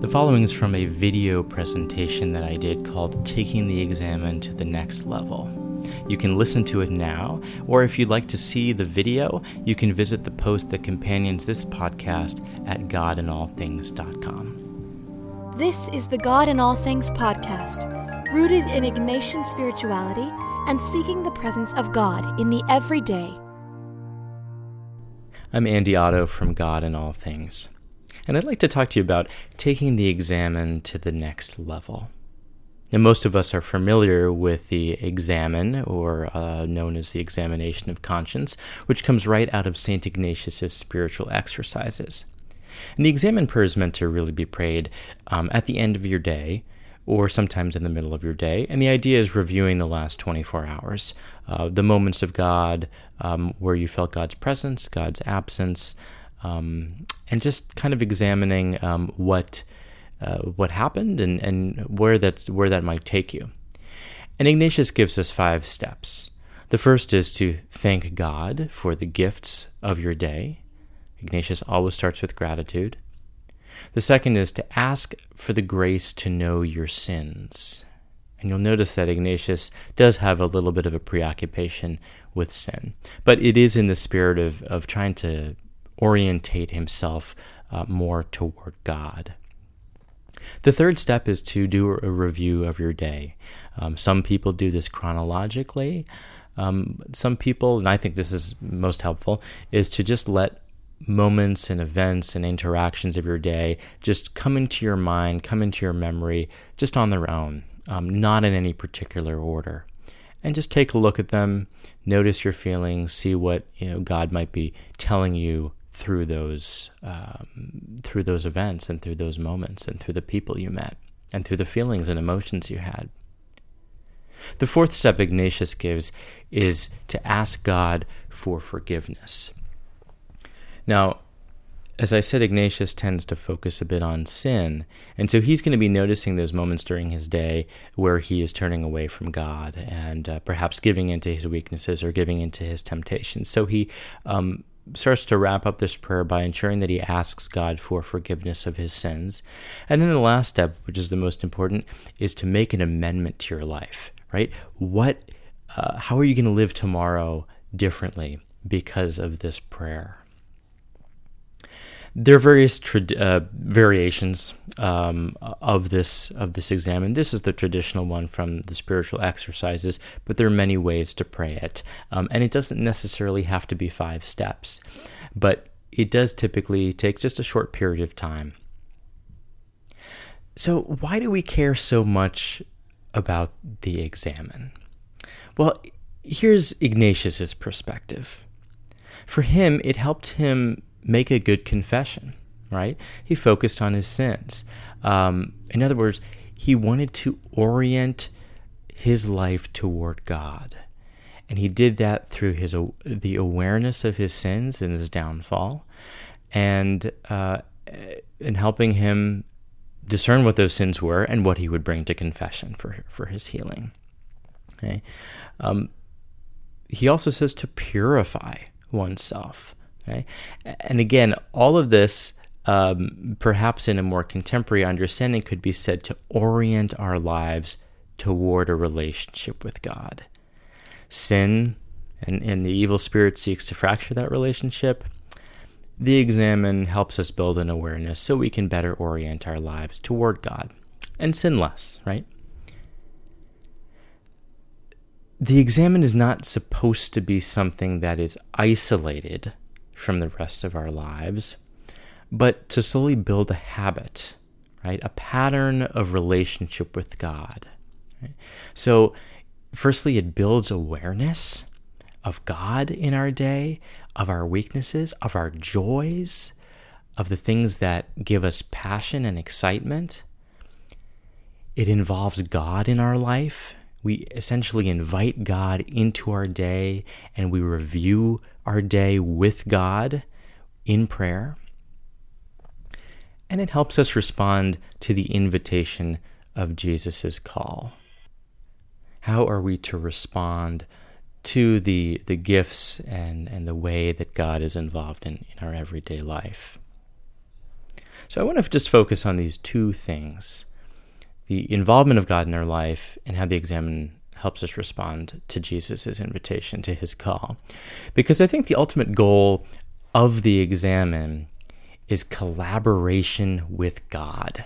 The following is from a video presentation that I did called Taking the Examen to the Next Level. You can listen to it now, or if you'd like to see the video, you can visit the post that companions this podcast at godinallthings.com. This is the God in All Things podcast, rooted in Ignatian spirituality and seeking the presence of God in the everyday. I'm Andy Otto from God in All Things, and I'd like to talk to you about taking the examen to the next level. Now, most of us are familiar with the examen, or uh, known as the examination of conscience, which comes right out of St. Ignatius's spiritual exercises. And the examen prayer is meant to really be prayed um, at the end of your day, or sometimes in the middle of your day. And the idea is reviewing the last 24 hours, uh, the moments of God um, where you felt God's presence, God's absence, um, and just kind of examining um, what uh, what happened and, and where that's where that might take you. And Ignatius gives us five steps. The first is to thank God for the gifts of your day. Ignatius always starts with gratitude. The second is to ask for the grace to know your sins. And you'll notice that Ignatius does have a little bit of a preoccupation with sin, but it is in the spirit of, of trying to orientate himself uh, more toward God. The third step is to do a review of your day. Um, some people do this chronologically. Um, some people, and I think this is most helpful, is to just let moments and events and interactions of your day just come into your mind, come into your memory just on their own, um, not in any particular order. And just take a look at them, notice your feelings, see what you know God might be telling you through those um, through those events and through those moments and through the people you met and through the feelings and emotions you had. The fourth step Ignatius gives is to ask God for forgiveness. Now, as I said, Ignatius tends to focus a bit on sin, and so he's going to be noticing those moments during his day where he is turning away from God and uh, perhaps giving into his weaknesses or giving into his temptations. So he um, starts to wrap up this prayer by ensuring that he asks God for forgiveness of his sins. And then the last step, which is the most important, is to make an amendment to your life, right? What, uh, how are you going to live tomorrow differently because of this prayer? There are various uh, variations um, of this of this examen. This is the traditional one from the spiritual exercises, but there are many ways to pray it, um, and it doesn't necessarily have to be five steps, but it does typically take just a short period of time. So, why do we care so much about the examen? Well, here's Ignatius's perspective. For him, it helped him make a good confession, right? He focused on his sins. Um, in other words, he wanted to orient his life toward God. And he did that through his the awareness of his sins and his downfall, and uh, in helping him discern what those sins were and what he would bring to confession for for his healing. Okay, um, he also says to purify oneself. And again, all of this, um, perhaps in a more contemporary understanding, could be said to orient our lives toward a relationship with God. Sin and, and the evil spirit seeks to fracture that relationship. The examen helps us build an awareness so we can better orient our lives toward God and sin less, right? The examen is not supposed to be something that is isolated from the rest of our lives, but to slowly build a habit, right? A pattern of relationship with God. Right? So, firstly, it builds awareness of God in our day, of our weaknesses, of our joys, of the things that give us passion and excitement. It involves God in our life. We essentially invite God into our day and we review our day with God in prayer. And it helps us respond to the invitation of Jesus' call. How are we to respond to the, the gifts and, and the way that God is involved in, in our everyday life? So I want to just focus on these two things the involvement of God in our life and how the examen helps us respond to Jesus' invitation, to his call. Because I think the ultimate goal of the examen is collaboration with God.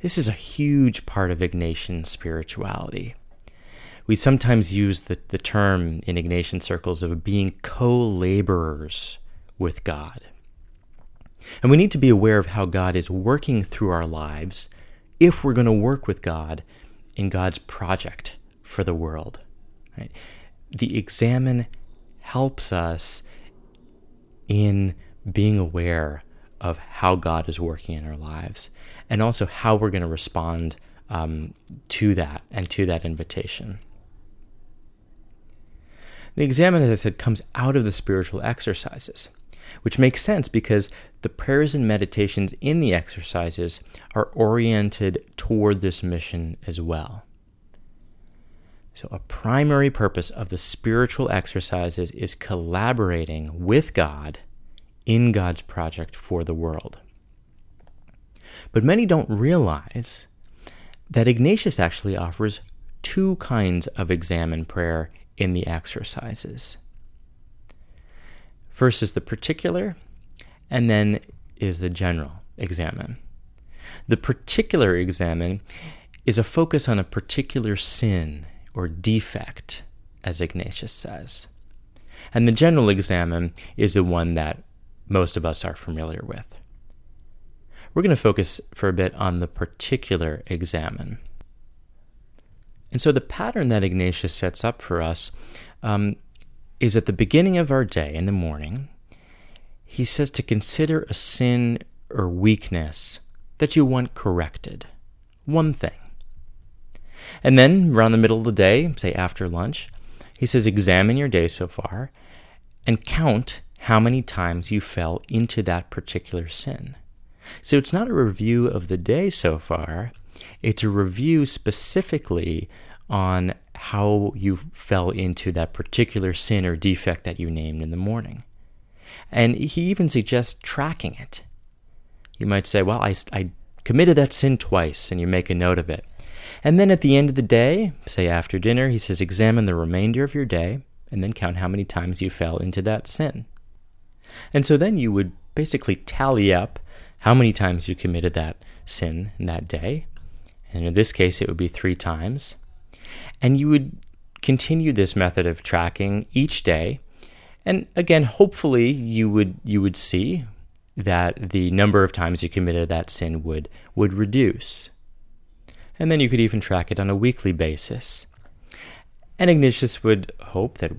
This is a huge part of Ignatian spirituality. We sometimes use the, the term in Ignatian circles of being co laborers with God. And we need to be aware of how God is working through our lives if we're going to work with God in God's project for the world. Right? The examen helps us in being aware of how God is working in our lives and also how we're going to respond um, to that and to that invitation. The examen, as I said, comes out of the spiritual exercises, which makes sense because the prayers and meditations in the exercises are oriented toward this mission as well. So, a primary purpose of the spiritual exercises is collaborating with God in God's project for the world. But many don't realize that Ignatius actually offers two kinds of examen prayer in the exercises. First is the particular, and then is the general examen. The particular examen is a focus on a particular sin or defect, as Ignatius says. And the general examen is the one that most of us are familiar with. We're going to focus for a bit on the particular examen. And so the pattern that Ignatius sets up for us um, is at the beginning of our day in the morning, he says to consider a sin or weakness that you want corrected. One thing. And then around the middle of the day, say after lunch, he says, examine your day so far and count how many times you fell into that particular sin. So it's not a review of the day so far, it's a review specifically on how you fell into that particular sin or defect that you named in the morning. And he even suggests tracking it. You might say, Well, I, I committed that sin twice, and you make a note of it. And then at the end of the day, say after dinner, he says, Examine the remainder of your day and then count how many times you fell into that sin. And so then you would basically tally up how many times you committed that sin in that day. And in this case, it would be three times. And you would continue this method of tracking each day. And again, hopefully you would you would see that the number of times you committed that sin would would reduce. And then you could even track it on a weekly basis. And Ignatius would hope that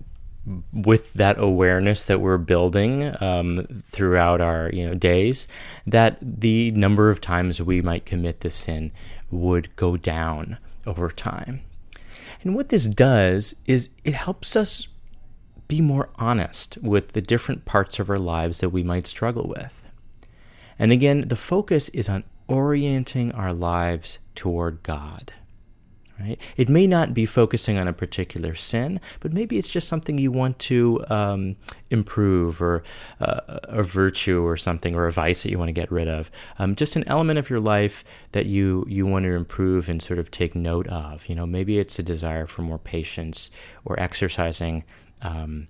with that awareness that we're building um, throughout our you know days, that the number of times we might commit the sin would go down over time. And what this does is it helps us be more honest with the different parts of our lives that we might struggle with. And again, the focus is on orienting our lives toward God. Right? It may not be focusing on a particular sin, but maybe it's just something you want to um, improve, or uh, a virtue, or something, or a vice that you want to get rid of. Um, just an element of your life that you you want to improve and sort of take note of. You know, maybe it's a desire for more patience, or exercising um,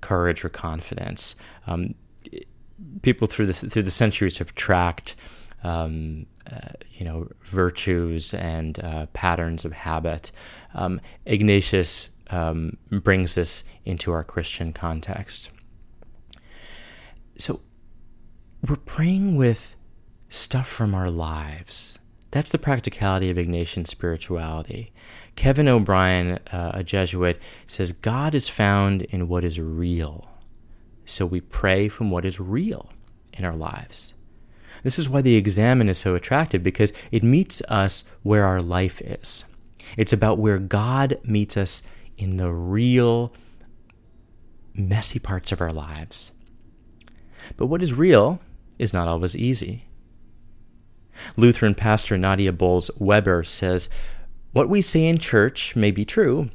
courage or confidence. Um, people through the through the centuries have tracked. Um, uh, you know, virtues and uh, patterns of habit. Um, Ignatius um, brings this into our Christian context. So we're praying with stuff from our lives. That's the practicality of Ignatian spirituality. Kevin O'Brien, uh, a Jesuit, says God is found in what is real. So we pray from what is real in our lives. This is why the examen is so attractive because it meets us where our life is. It's about where God meets us in the real, messy parts of our lives. But what is real is not always easy. Lutheran pastor Nadia Bolz Weber says, What we say in church may be true,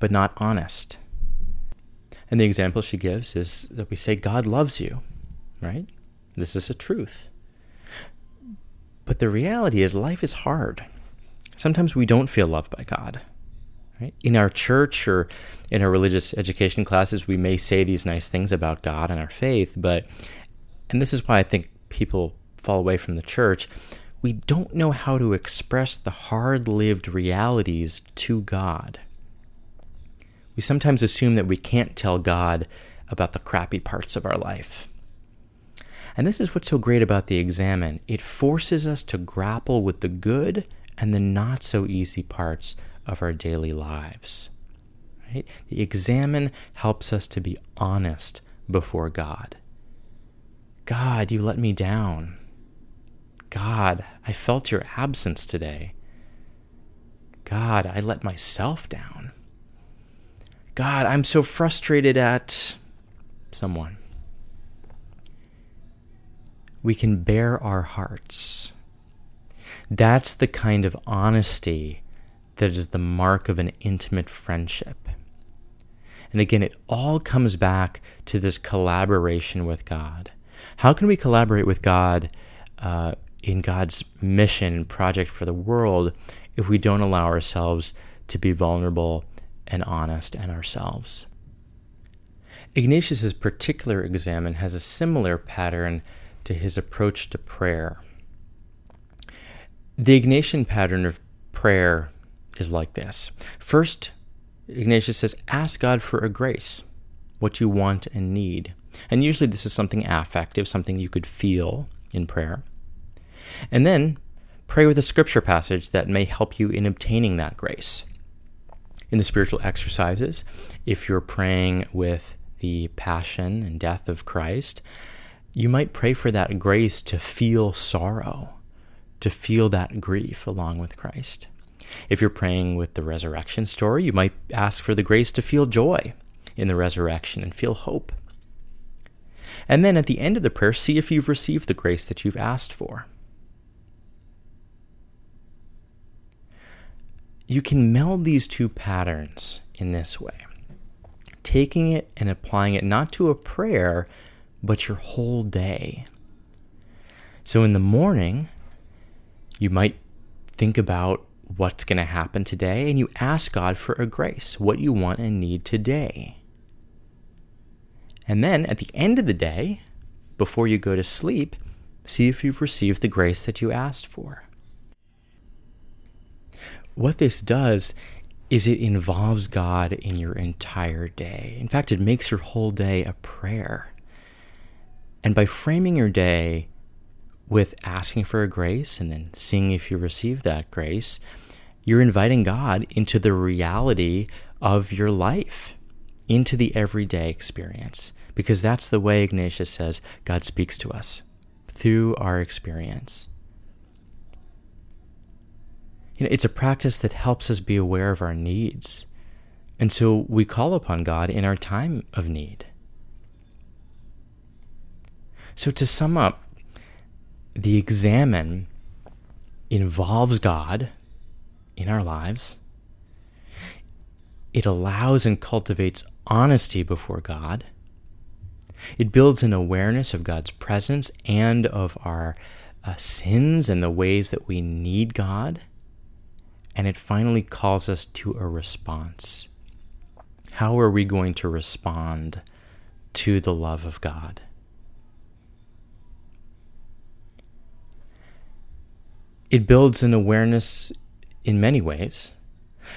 but not honest. And the example she gives is that we say, God loves you, right? This is a truth. But the reality is, life is hard. Sometimes we don't feel loved by God. Right? In our church or in our religious education classes, we may say these nice things about God and our faith, but, and this is why I think people fall away from the church, we don't know how to express the hard lived realities to God. We sometimes assume that we can't tell God about the crappy parts of our life. And this is what's so great about the Examen. It forces us to grapple with the good and the not so easy parts of our daily lives. Right? The Examen helps us to be honest before God. God, you let me down. God, I felt your absence today. God, I let myself down. God, I'm so frustrated at someone. We can bare our hearts. That's the kind of honesty that is the mark of an intimate friendship. And again, it all comes back to this collaboration with God. How can we collaborate with God uh, in God's mission project for the world if we don't allow ourselves to be vulnerable and honest and ourselves? Ignatius's particular examen has a similar pattern to his approach to prayer. The Ignatian pattern of prayer is like this. First, Ignatius says, ask God for a grace, what you want and need. And usually this is something affective, something you could feel in prayer. And then pray with a scripture passage that may help you in obtaining that grace. In the spiritual exercises, if you're praying with the passion and death of Christ, you might pray for that grace to feel sorrow, to feel that grief along with Christ. If you're praying with the resurrection story, you might ask for the grace to feel joy in the resurrection and feel hope. And then at the end of the prayer, see if you've received the grace that you've asked for. You can meld these two patterns in this way taking it and applying it not to a prayer, but your whole day. So in the morning, you might think about what's going to happen today and you ask God for a grace, what you want and need today. And then at the end of the day, before you go to sleep, see if you've received the grace that you asked for. What this does is it involves God in your entire day. In fact, it makes your whole day a prayer. And by framing your day with asking for a grace and then seeing if you receive that grace, you're inviting God into the reality of your life, into the everyday experience. Because that's the way Ignatius says God speaks to us through our experience. You know, it's a practice that helps us be aware of our needs. And so we call upon God in our time of need. So to sum up, the examen involves God in our lives. It allows and cultivates honesty before God. It builds an awareness of God's presence and of our uh, sins and the ways that we need God. And it finally calls us to a response. How are we going to respond to the love of God? It builds an awareness in many ways.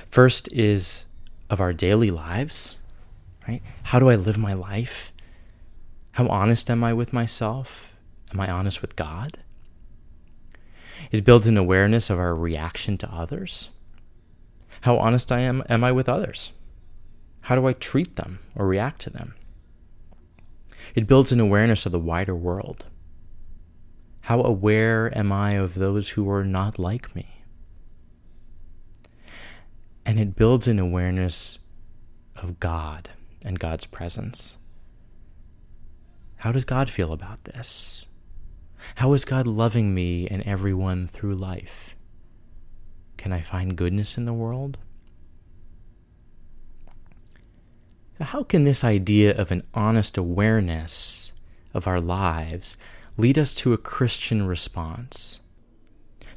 First is of our daily lives, right? How do I live my life? How honest am I with myself? Am I honest with God? It builds an awareness of our reaction to others. How honest I am am I with others? How do I treat them or react to them? It builds an awareness of the wider world. How aware am I of those who are not like me? And it builds an awareness of God and God's presence. How does God feel about this? How is God loving me and everyone through life? Can I find goodness in the world? How can this idea of an honest awareness of our lives lead us to a Christian response.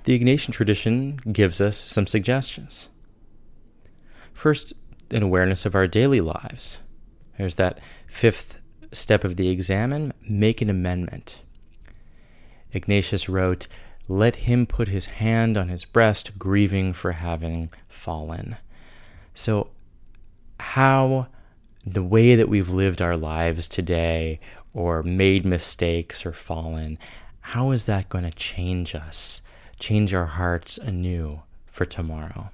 the Ignatian tradition gives us some suggestions. First, an awareness of our daily lives. There's that fifth step of the examen make an amendment. Ignatius wrote, Let him put his hand on his breast, grieving for having fallen. So, how the way that we've lived our lives today, or made mistakes, or fallen, how is that going to change us, change our hearts anew for tomorrow?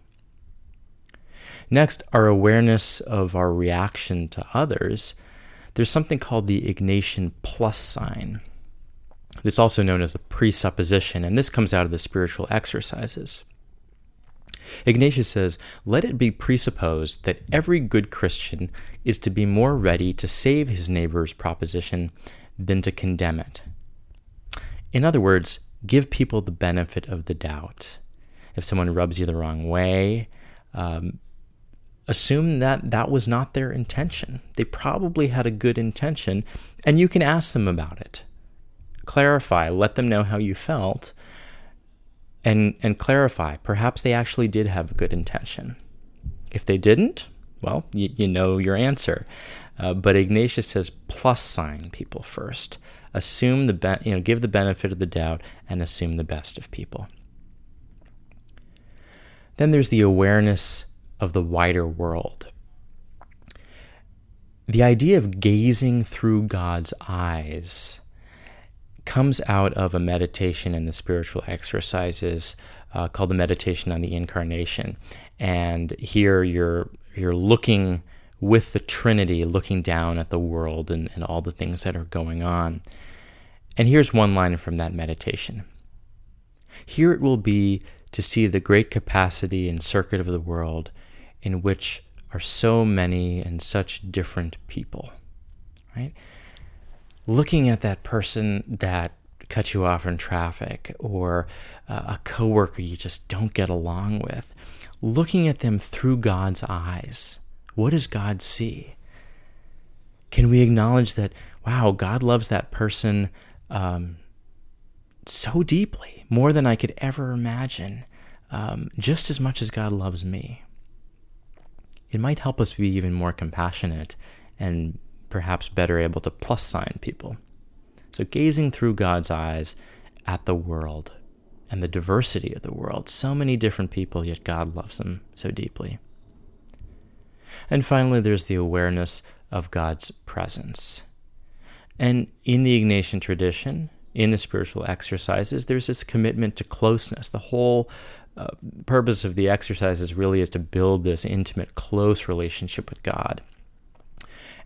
Next, our awareness of our reaction to others. There's something called the Ignatian plus sign. Is also known as the presupposition, and this comes out of the spiritual exercises. Ignatius says, Let it be presupposed that every good Christian is to be more ready to save his neighbor's proposition than to condemn it. In other words, give people the benefit of the doubt. If someone rubs you the wrong way, um, assume that that was not their intention. They probably had a good intention, and you can ask them about it. Clarify, let them know how you felt, and, and clarify. Perhaps they actually did have a good intention. If they didn't, well, you, you know your answer. Uh, but Ignatius says plus sign people first. Assume the be- you know give the benefit of the doubt and assume the best of people. Then there's the awareness of the wider world. The idea of gazing through God's eyes comes out of a meditation in the spiritual exercises uh, called the meditation on the incarnation. And here you're you're looking with the Trinity, looking down at the world and, and all the things that are going on. And here's one line from that meditation. Here it will be to see the great capacity and circuit of the world in which are so many and such different people, right? Looking at that person that cut you off in traffic or uh, a coworker you just don't get along with, looking at them through God's eyes. What does God see? Can we acknowledge that, wow, God loves that person um, so deeply, more than I could ever imagine, um, just as much as God loves me? it might help us be even more compassionate and perhaps better able to plus sign people. So, gazing through God's eyes at the world and the diversity of the world, so many different people, yet God loves them so deeply. And finally, there's the awareness of God's presence. And in the Ignatian tradition, in the spiritual exercises, there's this commitment to closeness. The whole uh, purpose of the exercises really is to build this intimate, close relationship with God.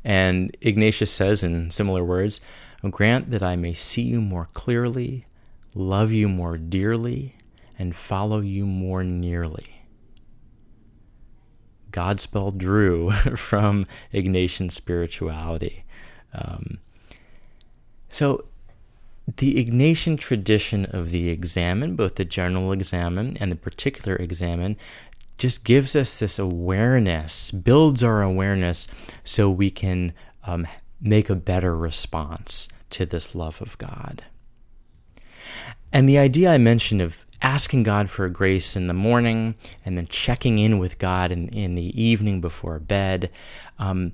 And Ignatius says in similar words, Grant that I may see you more clearly, love you more dearly, and follow you more nearly. Godspell drew from Ignatian spirituality. Um, so the Ignatian tradition of the examen, both the general examen and the particular examen, just gives us this awareness, builds our awareness so we can um, make a better response to this love of God. And the idea I mentioned of asking God for grace in the morning and then checking in with God in, in the evening before bed. Um,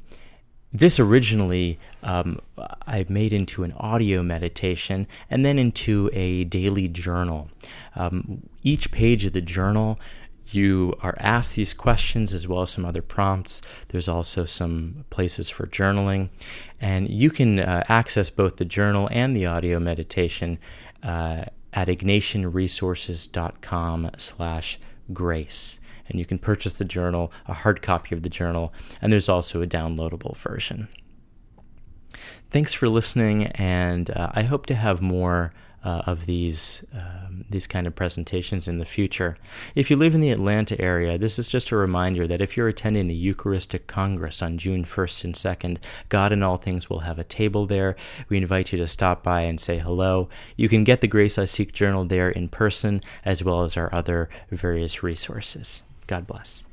this originally um, I made into an audio meditation and then into a daily journal. Um, each page of the journal, you are asked these questions as well as some other prompts. There's also some places for journaling, and you can uh, access both the journal and the audio meditation uh, at ignatianresources.com slash grace and you can purchase the journal, a hard copy of the journal, and there's also a downloadable version. Thanks for listening, and uh, I hope to have more uh, of these um, these kind of presentations in the future. If you live in the Atlanta area, this is just a reminder that if you're attending the Eucharistic Congress on June 1st and 2nd, God in All Things will have a table there. We invite you to stop by and say hello. You can get the Grace I Seek journal there in person, as well as our other various resources. God bless.